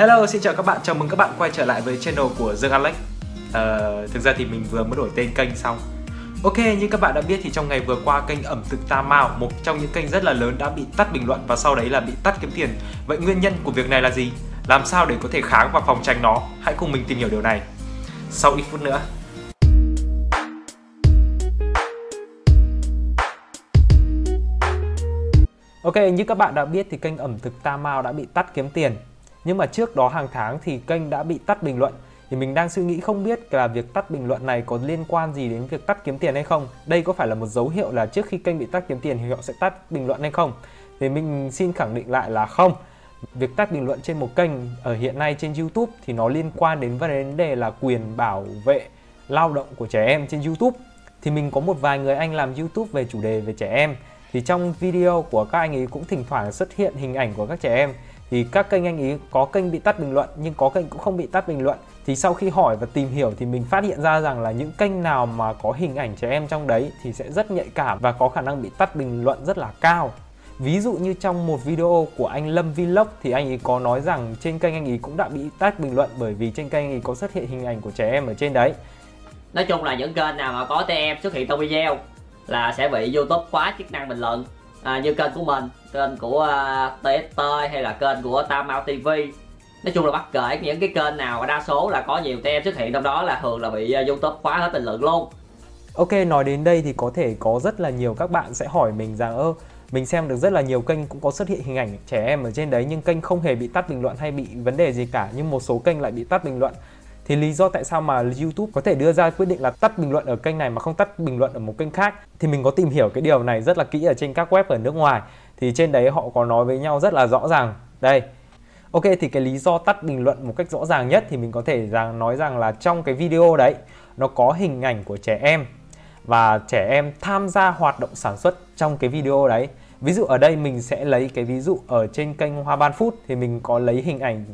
Hello, xin chào các bạn, chào mừng các bạn quay trở lại với channel của Dương Alex uh, ờ, Thực ra thì mình vừa mới đổi tên kênh xong Ok, như các bạn đã biết thì trong ngày vừa qua kênh ẩm thực Tam Mao, một trong những kênh rất là lớn đã bị tắt bình luận và sau đấy là bị tắt kiếm tiền. Vậy nguyên nhân của việc này là gì? Làm sao để có thể kháng và phòng tránh nó? Hãy cùng mình tìm hiểu điều này. Sau ít phút nữa. Ok, như các bạn đã biết thì kênh ẩm thực Tam Mao đã bị tắt kiếm tiền. Nhưng mà trước đó hàng tháng thì kênh đã bị tắt bình luận thì mình đang suy nghĩ không biết là việc tắt bình luận này có liên quan gì đến việc tắt kiếm tiền hay không. Đây có phải là một dấu hiệu là trước khi kênh bị tắt kiếm tiền thì họ sẽ tắt bình luận hay không? Thì mình xin khẳng định lại là không. Việc tắt bình luận trên một kênh ở hiện nay trên YouTube thì nó liên quan đến vấn đề là quyền bảo vệ lao động của trẻ em trên YouTube. Thì mình có một vài người anh làm YouTube về chủ đề về trẻ em thì trong video của các anh ấy cũng thỉnh thoảng xuất hiện hình ảnh của các trẻ em thì các kênh anh ý có kênh bị tắt bình luận, nhưng có kênh cũng không bị tắt bình luận. Thì sau khi hỏi và tìm hiểu thì mình phát hiện ra rằng là những kênh nào mà có hình ảnh trẻ em trong đấy thì sẽ rất nhạy cảm và có khả năng bị tắt bình luận rất là cao. Ví dụ như trong một video của anh Lâm Vlog thì anh ấy có nói rằng trên kênh anh ấy cũng đã bị tắt bình luận bởi vì trên kênh anh ấy có xuất hiện hình ảnh của trẻ em ở trên đấy. Nói chung là những kênh nào mà có trẻ em xuất hiện trong video là sẽ bị YouTube khóa chức năng bình luận à, như kênh của mình kênh của à, uh, TST hay là kênh của Tam Mao TV nói chung là bất kể những cái kênh nào đa số là có nhiều tem xuất hiện trong đó là thường là bị uh, YouTube khóa hết bình luận luôn. Ok nói đến đây thì có thể có rất là nhiều các bạn sẽ hỏi mình rằng ơ mình xem được rất là nhiều kênh cũng có xuất hiện hình ảnh trẻ em ở trên đấy nhưng kênh không hề bị tắt bình luận hay bị vấn đề gì cả nhưng một số kênh lại bị tắt bình luận thì lý do tại sao mà YouTube có thể đưa ra quyết định là tắt bình luận ở kênh này mà không tắt bình luận ở một kênh khác? Thì mình có tìm hiểu cái điều này rất là kỹ ở trên các web ở nước ngoài. Thì trên đấy họ có nói với nhau rất là rõ ràng. Đây. Ok, thì cái lý do tắt bình luận một cách rõ ràng nhất thì mình có thể rằng nói rằng là trong cái video đấy, nó có hình ảnh của trẻ em. Và trẻ em tham gia hoạt động sản xuất trong cái video đấy. Ví dụ ở đây mình sẽ lấy cái ví dụ ở trên kênh Hoa Ban Food thì mình có lấy hình ảnh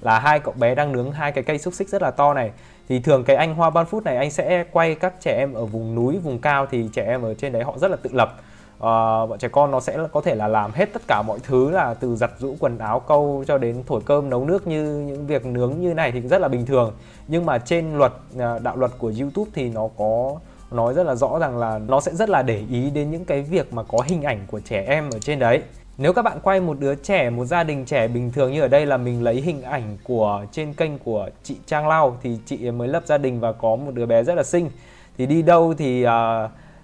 là hai cậu bé đang nướng hai cái cây xúc xích rất là to này. Thì thường cái anh hoa ban phút này anh sẽ quay các trẻ em ở vùng núi vùng cao thì trẻ em ở trên đấy họ rất là tự lập. Uh, bọn trẻ con nó sẽ có thể là làm hết tất cả mọi thứ là từ giặt rũ quần áo câu cho đến thổi cơm nấu nước như những việc nướng như này thì rất là bình thường. Nhưng mà trên luật à, đạo luật của YouTube thì nó có nói rất là rõ rằng là nó sẽ rất là để ý đến những cái việc mà có hình ảnh của trẻ em ở trên đấy nếu các bạn quay một đứa trẻ, một gia đình trẻ bình thường như ở đây là mình lấy hình ảnh của trên kênh của chị Trang Lau thì chị mới lập gia đình và có một đứa bé rất là xinh. Thì đi đâu thì uh,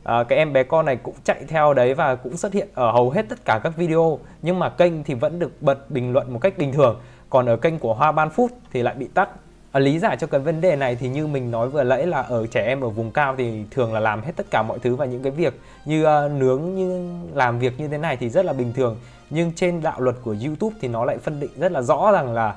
uh, cái em bé con này cũng chạy theo đấy và cũng xuất hiện ở hầu hết tất cả các video nhưng mà kênh thì vẫn được bật bình luận một cách bình thường. Còn ở kênh của Hoa Ban Food thì lại bị tắt à, lý giải cho cái vấn đề này thì như mình nói vừa nãy là ở trẻ em ở vùng cao thì thường là làm hết tất cả mọi thứ và những cái việc như uh, nướng như làm việc như thế này thì rất là bình thường. Nhưng trên đạo luật của YouTube thì nó lại phân định rất là rõ rằng là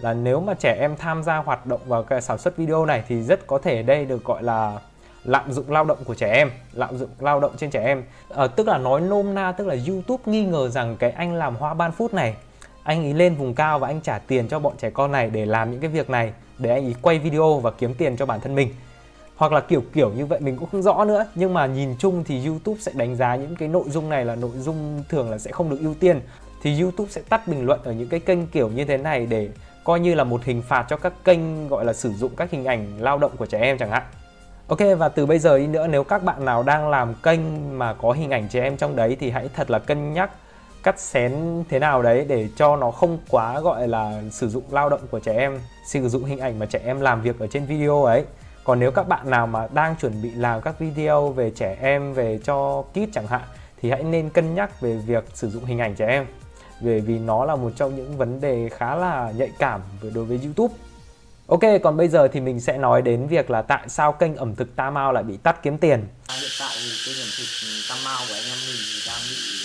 là nếu mà trẻ em tham gia hoạt động vào cái sản xuất video này thì rất có thể đây được gọi là lạm dụng lao động của trẻ em lạm dụng lao động trên trẻ em. À, tức là nói nôm na tức là YouTube nghi ngờ rằng cái anh làm hoa ban phút này anh ấy lên vùng cao và anh trả tiền cho bọn trẻ con này để làm những cái việc này, để anh ấy quay video và kiếm tiền cho bản thân mình. Hoặc là kiểu kiểu như vậy mình cũng không rõ nữa, nhưng mà nhìn chung thì YouTube sẽ đánh giá những cái nội dung này là nội dung thường là sẽ không được ưu tiên. Thì YouTube sẽ tắt bình luận ở những cái kênh kiểu như thế này để coi như là một hình phạt cho các kênh gọi là sử dụng các hình ảnh lao động của trẻ em chẳng hạn. Ok, và từ bây giờ đi nữa, nếu các bạn nào đang làm kênh mà có hình ảnh trẻ em trong đấy thì hãy thật là cân nhắc cắt xén thế nào đấy để cho nó không quá gọi là sử dụng lao động của trẻ em sử dụng hình ảnh mà trẻ em làm việc ở trên video ấy. Còn nếu các bạn nào mà đang chuẩn bị làm các video về trẻ em về cho kids chẳng hạn thì hãy nên cân nhắc về việc sử dụng hình ảnh trẻ em. Bởi vì nó là một trong những vấn đề khá là nhạy cảm đối với YouTube. Ok, còn bây giờ thì mình sẽ nói đến việc là tại sao kênh ẩm thực Tam Mao lại bị tắt kiếm tiền. Hiện tại thì kênh ẩm thực Tam Mao của anh em mình đang bị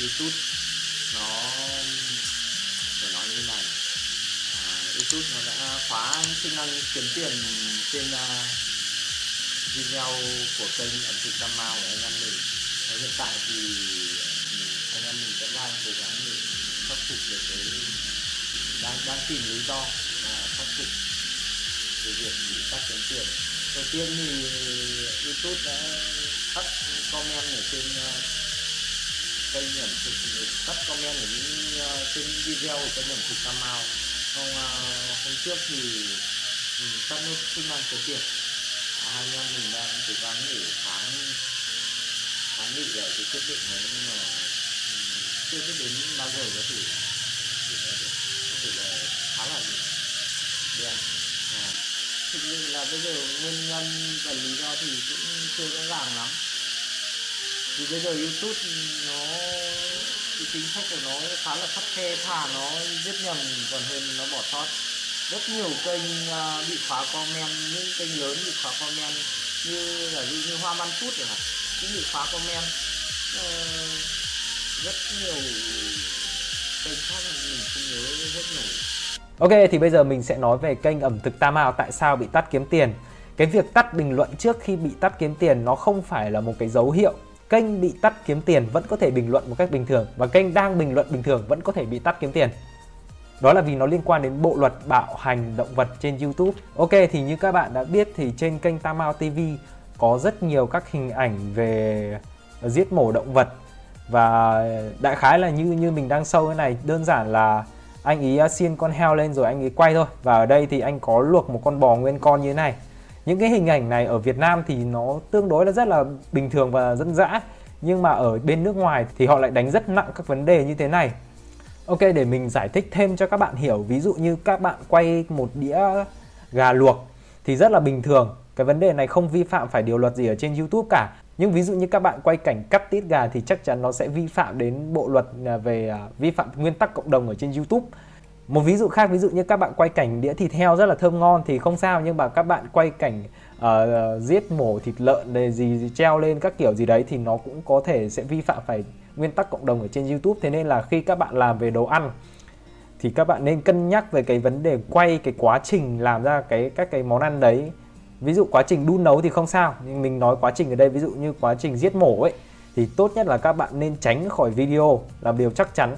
YouTube nó phải nói như này. À, YouTube nó đã khóa chức năng kiếm tiền trên à, uh, video của kênh ẩm thực Tam Mao của anh em mình. Và hiện tại thì ừ, anh em mình vẫn đang cố gắng để khắc phục được cái đang đang tìm lý do và khắc phục về việc bị cắt kiếm tiền. Đầu tiên thì ừ, YouTube đã tắt comment ở trên uh, kênh ẩm thực tắt comment ở những uh, trên video của kênh ẩm thực Cà Mau hôm ờ, hôm trước thì mình tắt nút chức năng kiếm tiền à, hai anh em mình đang cố gắng để kháng kháng nghị lại cái quyết định đấy nhưng mà ừ, chưa biết đến bao giờ có thể thì nói được có thể là khá là đen à, thực sự là bây giờ nguyên nhân và lý do thì cũng chưa rõ ràng lắm vì bây giờ youtube, nó, cái chính sách của nó khá là khắt khe, thà nó giết nhầm còn hơn nó bỏ sót. Rất nhiều kênh à, bị khóa comment, những kênh lớn bị khóa comment như là như hoa văn phút chẳng hạn, cũng bị khóa comment. Ờ, rất nhiều kênh khác mình không nhớ rất nổi. Ok, thì bây giờ mình sẽ nói về kênh ẩm thực Tam Mao tại sao bị tắt kiếm tiền. Cái việc tắt bình luận trước khi bị tắt kiếm tiền nó không phải là một cái dấu hiệu kênh bị tắt kiếm tiền vẫn có thể bình luận một cách bình thường và kênh đang bình luận bình thường vẫn có thể bị tắt kiếm tiền. Đó là vì nó liên quan đến bộ luật bạo hành động vật trên YouTube. Ok, thì như các bạn đã biết thì trên kênh Tam Mao TV có rất nhiều các hình ảnh về giết mổ động vật và đại khái là như như mình đang sâu cái này, đơn giản là anh ý à, xiên con heo lên rồi anh ấy quay thôi và ở đây thì anh có luộc một con bò nguyên con như thế này những cái hình ảnh này ở Việt Nam thì nó tương đối là rất là bình thường và dân dã. Nhưng mà ở bên nước ngoài thì họ lại đánh rất nặng các vấn đề như thế này. Ok, để mình giải thích thêm cho các bạn hiểu. Ví dụ như các bạn quay một đĩa gà luộc thì rất là bình thường. Cái vấn đề này không vi phạm phải điều luật gì ở trên YouTube cả. Nhưng ví dụ như các bạn quay cảnh cắt tít gà thì chắc chắn nó sẽ vi phạm đến bộ luật à, về à, vi phạm nguyên tắc cộng đồng ở trên YouTube một ví dụ khác ví dụ như các bạn quay cảnh đĩa thịt heo rất là thơm ngon thì không sao nhưng mà các bạn quay cảnh uh, giết mổ thịt lợn để gì, gì treo lên các kiểu gì đấy thì nó cũng có thể sẽ vi phạm phải nguyên tắc cộng đồng ở trên YouTube. Thế nên là khi các bạn làm về đồ ăn thì các bạn nên cân nhắc về cái vấn đề quay cái quá trình làm ra cái các cái món ăn đấy. Ví dụ quá trình đun nấu thì không sao nhưng mình nói quá trình ở đây ví dụ như quá trình giết mổ ấy thì tốt nhất là các bạn nên tránh khỏi video là điều chắc chắn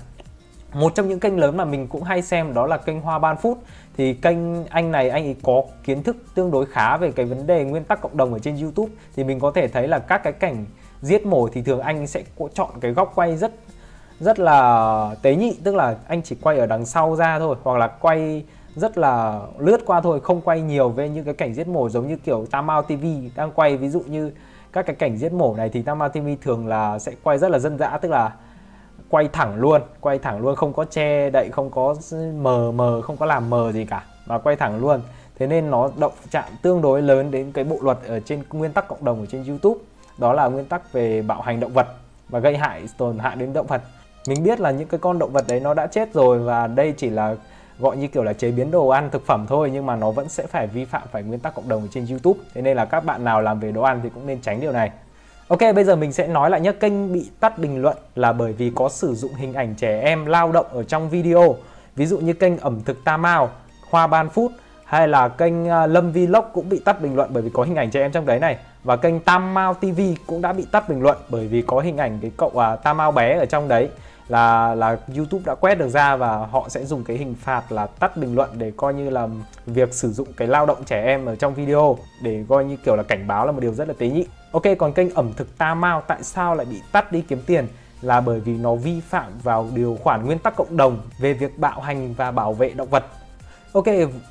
một trong những kênh lớn mà mình cũng hay xem đó là kênh Hoa Ban Food. Thì kênh anh này, anh ấy có kiến thức tương đối khá về cái vấn đề nguyên tắc cộng đồng ở trên YouTube. Thì mình có thể thấy là các cái cảnh giết mổ thì thường anh sẽ chọn cái góc quay rất rất là tế nhị. Tức là anh chỉ quay ở đằng sau ra thôi, hoặc là quay rất là lướt qua thôi, không quay nhiều về những cái cảnh giết mổ giống như kiểu Tamao TV đang quay. Ví dụ như các cái cảnh giết mổ này thì Tamao TV thường là sẽ quay rất là dân dã, tức là quay thẳng luôn, quay thẳng luôn, không có che đậy, không có mờ mờ, không có làm mờ gì cả, mà quay thẳng luôn. Thế nên nó động chạm tương đối lớn đến cái bộ luật ở trên nguyên tắc cộng đồng ở trên YouTube, đó là nguyên tắc về bạo hành động vật và gây hại, tổn hại đến động vật. Mình biết là những cái con động vật đấy nó đã chết rồi và đây chỉ là gọi như kiểu là chế biến đồ ăn, thực phẩm thôi, nhưng mà nó vẫn sẽ phải vi phạm phải nguyên tắc cộng đồng ở trên YouTube. Thế nên là các bạn nào làm về đồ ăn thì cũng nên tránh điều này. Ok bây giờ mình sẽ nói lại nhé kênh bị tắt bình luận là bởi vì có sử dụng hình ảnh trẻ em lao động ở trong video. Ví dụ như kênh ẩm thực Tam Mao, Hoa Ban Food hay là kênh à, Lâm Vlog cũng bị tắt bình luận bởi vì có hình ảnh trẻ em trong đấy này. Và kênh Tam Mao TV cũng đã bị tắt bình luận bởi vì có hình ảnh cái cậu à, Tam Mao bé ở trong đấy là là YouTube đã quét được ra và họ sẽ dùng cái hình phạt là tắt bình luận để coi như là việc sử dụng cái lao động trẻ em ở trong video để coi như kiểu là cảnh báo là một điều rất là tế nhị. Ok, còn kênh ẩm thực Ta Mao tại sao lại bị tắt đi kiếm tiền? Là bởi vì nó vi phạm vào điều khoản nguyên tắc cộng đồng về việc bạo hành và bảo vệ động vật Ok,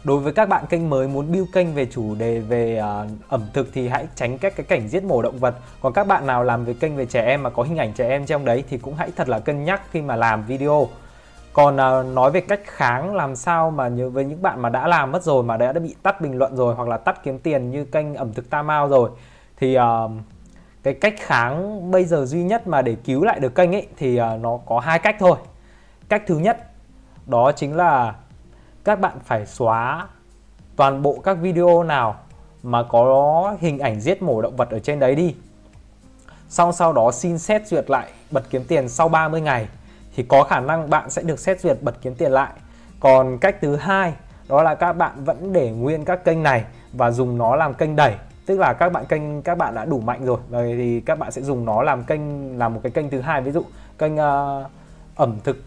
đối với các bạn kênh mới muốn build kênh về chủ đề về uh, ẩm thực thì hãy tránh các cái cảnh giết mổ động vật. Còn các bạn nào làm về kênh về trẻ em mà có hình ảnh trẻ em trong đấy thì cũng hãy thật là cân nhắc khi mà làm video. Còn uh, nói về cách kháng làm sao mà nhớ với những bạn mà đã làm mất rồi mà đã, đã bị tắt bình luận rồi hoặc là tắt kiếm tiền như kênh ẩm thực Tam Mao rồi thì uh, cái cách kháng bây giờ duy nhất mà để cứu lại được kênh ấy thì uh, nó có hai cách thôi. Cách thứ nhất đó chính là các bạn phải xóa toàn bộ các video nào mà có hình ảnh giết mổ động vật ở trên đấy đi. Xong sau đó xin xét duyệt lại bật kiếm tiền sau 30 ngày thì có khả năng bạn sẽ được xét duyệt bật kiếm tiền lại. Còn cách thứ hai đó là các bạn vẫn để nguyên các kênh này và dùng nó làm kênh đẩy tức là các bạn kênh các bạn đã đủ mạnh rồi rồi thì các bạn sẽ dùng nó làm kênh làm một cái kênh thứ hai ví dụ kênh uh, ẩm thực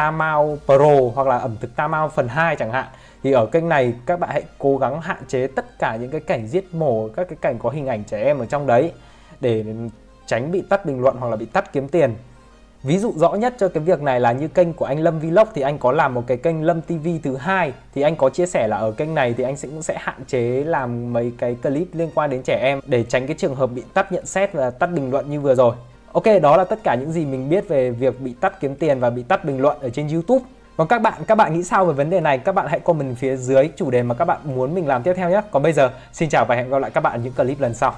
Tamao Pro hoặc là ẩm thực Tamao phần 2 chẳng hạn. Thì ở kênh này các bạn hãy cố gắng hạn chế tất cả những cái cảnh giết mổ, các cái cảnh có hình ảnh trẻ em ở trong đấy để tránh bị tắt bình luận hoặc là bị tắt kiếm tiền. Ví dụ rõ nhất cho cái việc này là như kênh của anh Lâm Vlog thì anh có làm một cái kênh Lâm TV thứ hai. Thì anh có chia sẻ là ở kênh này thì anh sẽ cũng sẽ hạn chế làm mấy cái clip liên quan đến trẻ em để tránh cái trường hợp bị tắt nhận xét và tắt bình luận như vừa rồi. Ok, đó là tất cả những gì mình biết về việc bị tắt kiếm tiền và bị tắt bình luận ở trên YouTube. Còn các bạn, các bạn nghĩ sao về vấn đề này? Các bạn hãy comment phía dưới chủ đề mà các bạn muốn mình làm tiếp theo nhé. Còn bây giờ, xin chào và hẹn gặp lại các bạn ở những clip lần sau.